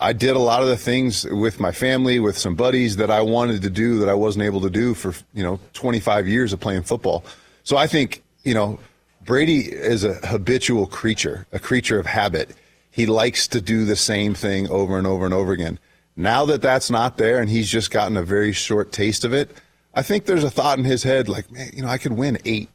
Speaker 7: I did a lot of the things with my family, with some buddies that I wanted to do that I wasn't able to do for you know 25 years of playing football. So I think you know Brady is a habitual creature, a creature of habit. He likes to do the same thing over and over and over again. Now that that's not there, and he's just gotten a very short taste of it, I think there's a thought in his head like, man, you know, I could win eight.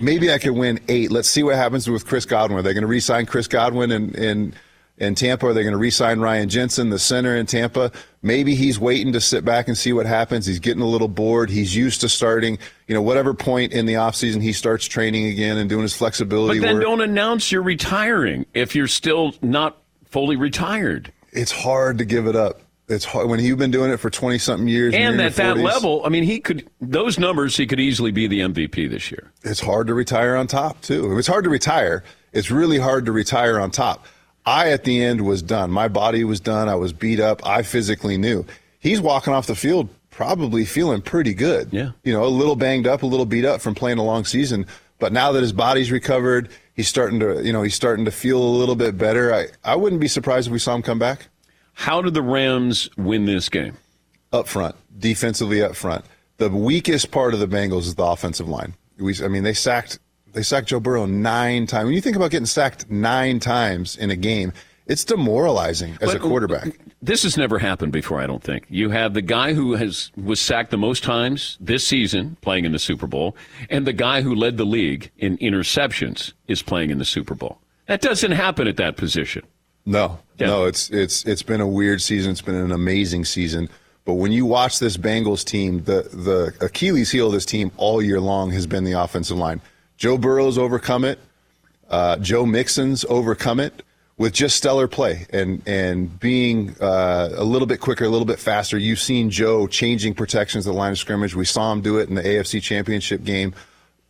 Speaker 7: Maybe I could win eight. Let's see what happens with Chris Godwin. Are they going to re-sign Chris Godwin in, in, in Tampa? Are they going to re-sign Ryan Jensen, the center in Tampa? Maybe he's waiting to sit back and see what happens. He's getting a little bored. He's used to starting, you know, whatever point in the offseason he starts training again and doing his flexibility
Speaker 2: But then
Speaker 7: work.
Speaker 2: don't announce you're retiring if you're still not fully retired.
Speaker 7: It's hard to give it up. It's hard when you've been doing it for twenty something years.
Speaker 2: And
Speaker 7: at
Speaker 2: that level, I mean, he could those numbers. He could easily be the MVP this year.
Speaker 7: It's hard to retire on top too. It's hard to retire. It's really hard to retire on top. I at the end was done. My body was done. I was beat up. I physically knew. He's walking off the field probably feeling pretty good.
Speaker 2: Yeah.
Speaker 7: You know, a little banged up, a little beat up from playing a long season. But now that his body's recovered, he's starting to, you know, he's starting to feel a little bit better. I, I wouldn't be surprised if we saw him come back.
Speaker 2: How did the Rams win this game?
Speaker 7: Up front, defensively up front. The weakest part of the Bengals is the offensive line. We, I mean, they sacked they sacked Joe Burrow nine times. When you think about getting sacked nine times in a game, it's demoralizing as
Speaker 2: But
Speaker 7: a quarterback.
Speaker 2: This has never happened before, I don't think. You have the guy who has was sacked the most times this season playing in the Super Bowl, and the guy who led the league in interceptions is playing in the Super Bowl. That doesn't happen at that position.
Speaker 7: No,
Speaker 2: Yeah.
Speaker 7: no, it's it's it's been a weird season. It's been an amazing season. But when you watch this Bengals team, the the Achilles heel of this team all year long has been the offensive line. Joe Burrow's overcome it. Uh, Joe Mixon's overcome it with just stellar play and and being uh, a little bit quicker, a little bit faster. You've seen Joe changing protections at the line of scrimmage. We saw him do it in the AFC Championship game,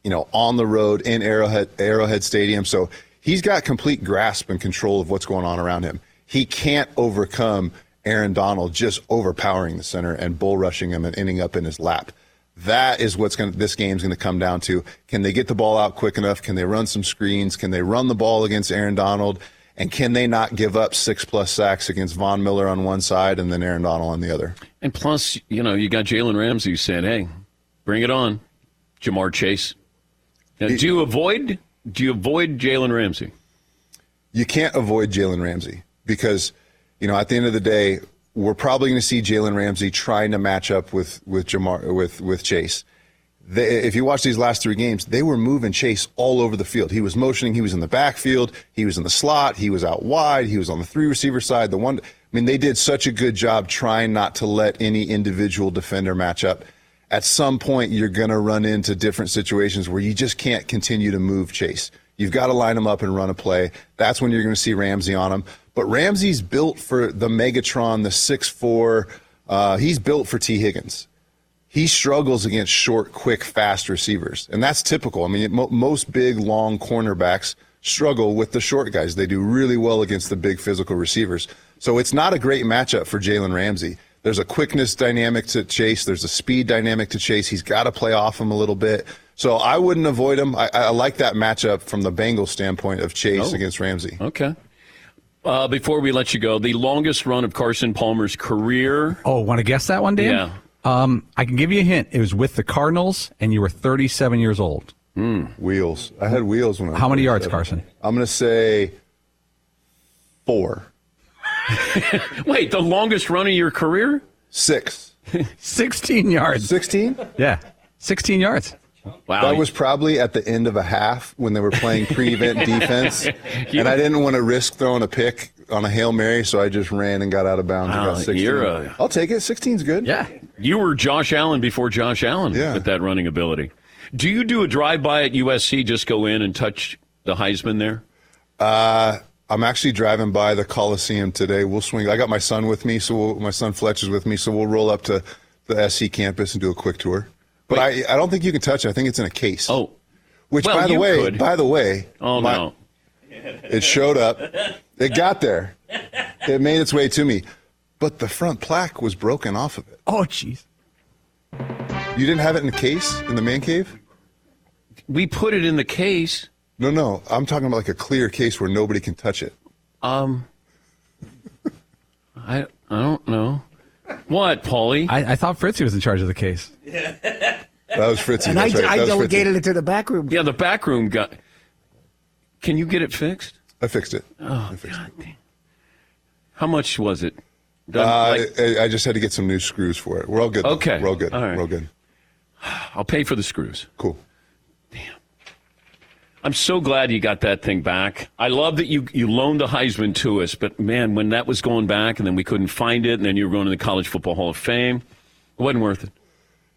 Speaker 7: you know, on the road in Arrowhead Arrowhead Stadium. So he's got complete grasp and control of what's going on around him. He can't overcome Aaron Donald just overpowering the center and bull rushing him and ending up in his lap. That is what's going to, this game's going to come down to. Can they get the ball out quick enough? Can they run some screens? Can they run the ball against Aaron Donald? And can they not give up six plus sacks against Von Miller on one side and then Aaron Donald on the other?
Speaker 2: And plus, you know, you got Jalen Ramsey saying, hey, bring it on. Ja'Marr Chase. Now, do you avoid do you avoid Jalen Ramsey?
Speaker 7: You can't avoid Jalen Ramsey because, you know, at the end of the day, we're probably going to see Jalen Ramsey trying to match up with with Ja'Marr with with Chase. They, if you watch these last three games, they were moving Chase all over the field. He was motioning. He was in the backfield. He was in the slot. He was out wide. He was on the three receiver side. The one, I mean, they did such a good job trying not to let any individual defender match up. At some point, you're going to run into different situations where you just can't continue to move Chase. You've got to line him up and run a play. That's when you're going to see Ramsey on him. But Ramsey's built for the Megatron, the six four. Uh, he's built for Tee Higgins he struggles against short, quick, fast receivers. And that's typical. I mean, mo- most big, long cornerbacks struggle with the short guys. They do really well against the big physical receivers. So it's not a great matchup for Jalen Ramsey. There's a quickness dynamic to Chase. There's a speed dynamic to Chase. He's got to play off him a little bit. So I wouldn't avoid him. I, I like that matchup from the Bengals standpoint of Chase
Speaker 2: Oh.
Speaker 7: against Ramsey.
Speaker 2: Okay. Uh, before we let you go, the longest run of Carson Palmer's career.
Speaker 4: Oh, want to guess that one, Dan?
Speaker 2: Yeah.
Speaker 4: Um, I can give you a hint. It was with the Cardinals, and you were 37 years old.
Speaker 7: Wheels. I had wheels when I was
Speaker 4: How many yards,
Speaker 7: 37.
Speaker 4: Carson?
Speaker 7: I'm going to say four. (laughs)
Speaker 2: Wait, the longest run of your career?
Speaker 7: Six. (laughs)
Speaker 4: 16 yards.
Speaker 7: 16?
Speaker 4: Yeah, 16 yards.
Speaker 2: Wow.
Speaker 7: That was probably at the end of a half when they were playing prevent (laughs) defense, and I didn't want to risk throwing a pick on a hail mary, so I just ran and got out of bounds. and
Speaker 2: Wow,
Speaker 7: got 16.
Speaker 2: you're a-
Speaker 7: I'll take it. 16's good.
Speaker 4: Yeah.
Speaker 2: You were Josh Allen before Josh Allen
Speaker 7: Yeah.
Speaker 2: with that running ability. Do you do a drive by at USC, just go in and touch the Heisman there?
Speaker 7: Uh, I'm actually driving by the Coliseum today. We'll swing. I got my son with me, so we'll, my son Fletch is with me, so we'll roll up to the SC campus and do a quick tour. But I, I don't think you can touch it. I think it's in a case.
Speaker 2: Oh,
Speaker 7: which
Speaker 2: well,
Speaker 7: by the way,
Speaker 2: could.
Speaker 7: by the way,
Speaker 2: oh
Speaker 7: my-
Speaker 2: no.
Speaker 7: It showed up. It got there. It made its way to me. But the front plaque was broken off of it.
Speaker 4: Oh, jeez.
Speaker 7: You didn't have it in the case in the man cave?
Speaker 2: We put it in the case.
Speaker 7: No, no. I'm talking about like a clear case where nobody can touch it.
Speaker 2: Um, I I don't know. What, Paulie?
Speaker 4: I, I thought Fritzy was in charge of the case.
Speaker 7: That was Fritzy.
Speaker 5: And I,
Speaker 7: That's right.
Speaker 5: I
Speaker 7: That was Fritzy.
Speaker 5: delegated it to the back room.
Speaker 2: yeah, the back room got. Can you get it fixed?
Speaker 7: I fixed it.
Speaker 2: Oh,
Speaker 7: I fixed
Speaker 2: God.
Speaker 7: it.
Speaker 2: How much was it? Done,
Speaker 7: Uh,
Speaker 2: like-
Speaker 7: I, I just had to get some new screws for it. We're all good. though.
Speaker 2: Okay.
Speaker 7: We're all good.
Speaker 2: All right.
Speaker 7: We're all good.
Speaker 2: I'll pay for the screws.
Speaker 7: Cool.
Speaker 2: I'm so glad you got that thing back. I love that you you loaned the Heisman to us, but man, when that was going back and then we couldn't find it, and then you were going to the College Football Hall of Fame, it wasn't worth it.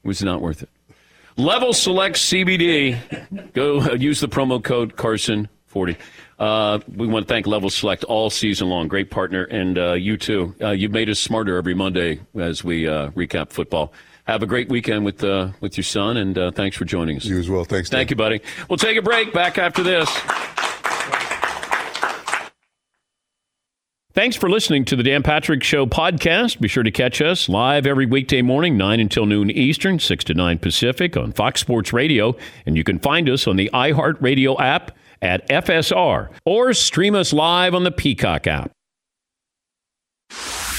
Speaker 2: It was not worth it. Level Select CBD. Go uh, (laughs) use the promo code Carson forty. Uh, we want to thank Level Select all season long. Great partner, and uh, you too. Uh, you've made us smarter every Monday as we uh, recap football. Have a great weekend with uh, with your son, and uh, thanks for joining us.
Speaker 7: You as well. Thanks.
Speaker 2: Thank you, buddy. We'll take a break. Back after this. Thanks for listening to the Dan Patrick Show podcast. Be sure to catch us live every weekday morning, 9 until noon Eastern, 6 to 9 Pacific on Fox Sports Radio. And you can find us on the iHeartRadio app at FSR or stream us live on the Peacock app.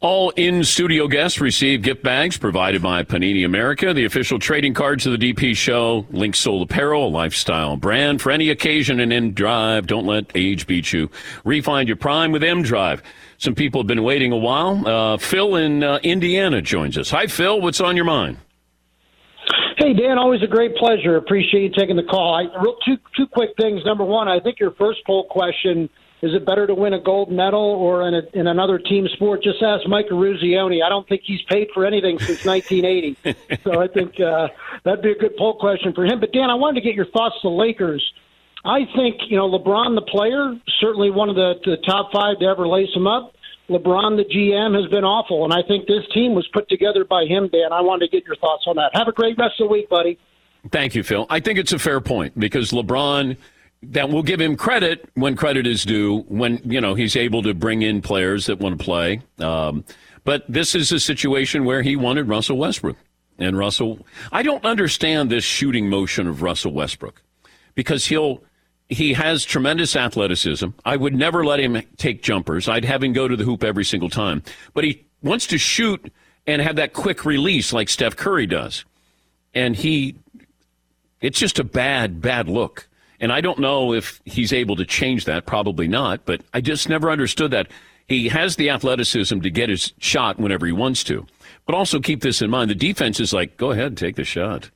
Speaker 2: All in studio guests receive gift bags provided by Panini America, the official trading cards of the DP show. Linksoul Apparel, a lifestyle brand for any occasion and M Drive. Don't let age beat you. Refine your prime with M Drive. Some people have been waiting a while. Uh, Phil in uh, Indiana joins us. Hi, Phil. What's on your mind?
Speaker 8: Hey Dan, always a great pleasure. Appreciate you taking the call. I, real two two quick things. Number one, I think your first poll question is it better to win a gold medal or in, a, in another team sport? Just ask Mike Eruzione. I don't think he's paid for anything since (laughs) 1980. so I think uh, that'd be a good poll question for him. But Dan, I wanted to get your thoughts. The Lakers. I think you know LeBron, the player, certainly one of the, the top five to ever lace him up. LeBron, the GM, has been awful, and I think this team was put together by him. Dan, I wanted to get your thoughts on that. Have a great rest of the week, buddy.
Speaker 2: Thank you, Phil. I think it's a fair point because LeBron that will give him credit when credit is due when you know he's able to bring in players that want to play. Um, but this is a situation where he wanted russell westbrook. And russell i don't understand this shooting motion of russell westbrook because he'll he has tremendous athleticism. I would never let him take jumpers. I'd have him go to the hoop every single time. But he wants to shoot and have that quick release like steph curry does. And he it's just a bad bad look and I don't know if he's able to change that, probably not, but I just never understood that. He has the athleticism to get his shot whenever he wants to. But also keep this in mind the defense is like, go ahead, take the shot.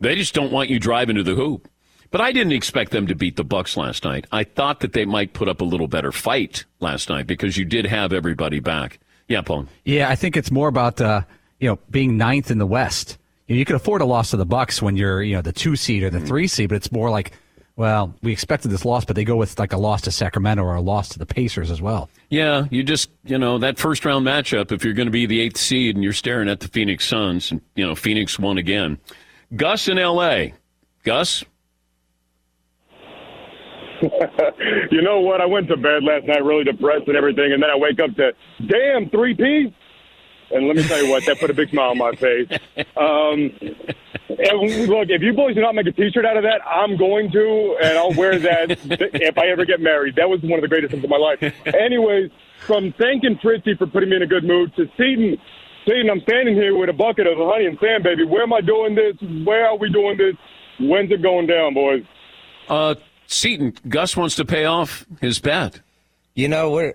Speaker 2: They just don't want you driving to the hoop. But I didn't expect them to beat the Bucks last night. I thought that they might put up a little better fight last night because you did have everybody back. Yeah, Paul.
Speaker 4: Yeah, I think it's more about uh, you know being ninth in the West. You, know, you could afford a loss to the Bucks when you're you know the two seed or the three seed, but it's more like well, we expected this loss, but they go with like a loss to Sacramento or a loss to the Pacers as well.
Speaker 2: Yeah, you just, you know, that first round matchup, if you're going to be the eighth seed and you're staring at the Phoenix Suns, and, you know, Phoenix won again. Gus in L.A. Gus? (laughs)
Speaker 9: you know what? I went to bed last night really depressed and everything, and then I wake up to, damn, 3 P? And let me tell you what, that put a big smile on my face. Um, look, if you boys do not make a T-shirt out of that, I'm going to, and I'll wear that if I ever get married. That was one of the greatest things of my life. Anyways, from thanking Fritzy for putting me in a good mood to Seton, Seton, I'm standing here with a bucket of honey and sand, baby. Where am I doing this? Where are we doing this? When's it going down, boys?
Speaker 2: Uh, Seton, Gus wants to pay off his bet.
Speaker 3: You know, we're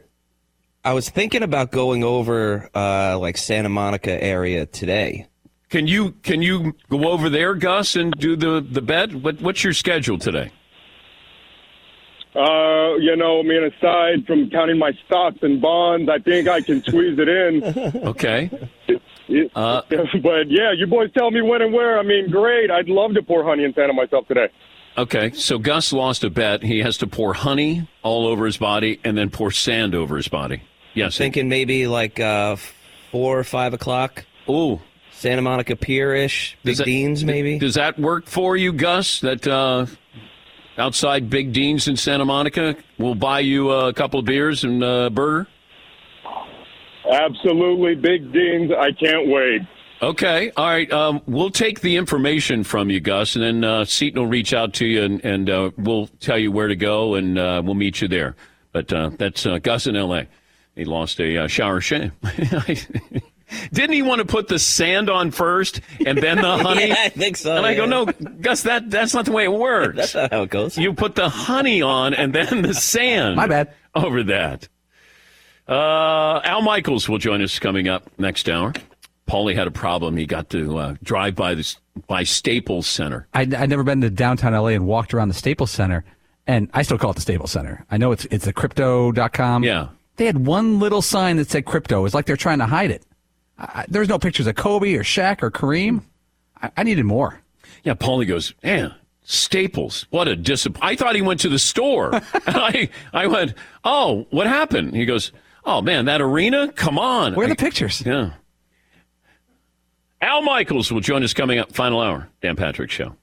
Speaker 3: I was thinking about going over uh, like Santa Monica area today.
Speaker 2: Can you can you go over there, Gus, and do the the bet? What what's your schedule today?
Speaker 9: Uh, you know, I mean, aside from counting my stocks and bonds, I think I can squeeze it in. (laughs)
Speaker 2: okay.
Speaker 9: Uh, (laughs) but yeah, you boys tell me when and where. I mean, great. I'd love to pour honey in Santa myself today.
Speaker 2: Okay, so Gus lost a bet. He has to pour honey all over his body and then pour sand over his body. Yes.
Speaker 3: Thinking maybe like uh, four or five o'clock.
Speaker 2: Ooh.
Speaker 3: Santa Monica Pier ish. Big that, Dean's, maybe.
Speaker 2: Does that work for you, Gus? That uh, outside Big Dean's in Santa Monica will buy you a couple of beers and a burger?
Speaker 9: Absolutely. Big Dean's. I can't wait.
Speaker 2: Okay. All right. Um, we'll take the information from you, Gus, and then uh, Seton will reach out to you and, and uh, we'll tell you where to go and uh, we'll meet you there. But uh, that's uh, Gus in L.A. He lost a uh, shower shame. (laughs) Didn't he want to put the sand on first and then the (laughs) honey?
Speaker 3: yeah, I think so.
Speaker 2: And I
Speaker 3: yeah.
Speaker 2: go, no, Gus, that that's not the way it works.
Speaker 3: that's not how it goes.
Speaker 2: You put the honey on and then the (laughs) sand.
Speaker 4: My bad.
Speaker 2: Over that. Uh, Al Michaels will join us coming up next hour. Paulie had a problem. He got to uh, drive by this by Staples Center.
Speaker 4: I'd, I'd never been to downtown LA and walked around the Staples Center, and I still call it the Staples Center. I know it's it's the crypto.com.
Speaker 2: Yeah.
Speaker 4: They had one little sign that said crypto. It's like they're trying to hide it. I, there's no pictures of Kobe or Shaq or Kareem. I, I needed more.
Speaker 2: Yeah, Paulie goes, man, Staples. What a disappointment. I thought he went to the store. (laughs) I, I went, oh, what happened? He goes, oh, man, that arena? Come on.
Speaker 4: Where are
Speaker 2: I,
Speaker 4: the pictures?
Speaker 2: Yeah. Al Michaels will join us coming up, final hour, Dan Patrick Show.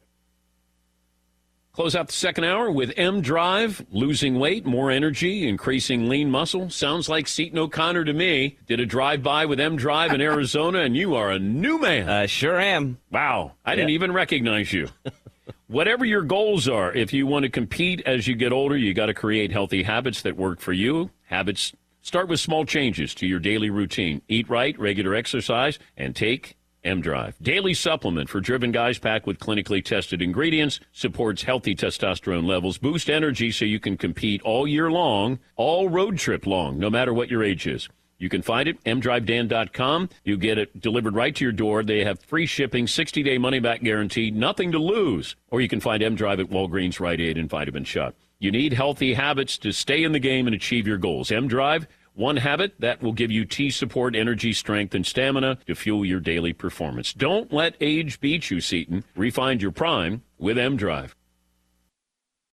Speaker 2: Close out the second hour with M Drive, losing weight, more energy, increasing lean muscle. Sounds like Seton O'Connor to me. Did a drive by with M Drive in (laughs) Arizona, and you are a new man.
Speaker 3: I uh, sure am.
Speaker 2: Wow. I didn't even recognize you. (laughs) Whatever your goals are, if you want to compete as you get older, you got to create healthy habits that work for you. Habits start with small changes to your daily routine. Eat right, regular exercise, and take M Drive. Daily supplement for driven guys packed with clinically tested ingredients, supports healthy testosterone levels, boost energy so you can compete all year long, all road trip long, no matter what your age is. You can find it, mdrivedan.com. You get it delivered right to your door. They have free shipping, 60 day money back guarantee, nothing to lose. Or you can find M Drive at Walgreens, Rite Aid, and Vitamin Shoppe. You need healthy habits to stay in the game and achieve your goals. M Drive one habit that will give you T support, energy, strength, and stamina to fuel your daily performance. Don't let age beat you, Seton. Refind your prime with M Drive.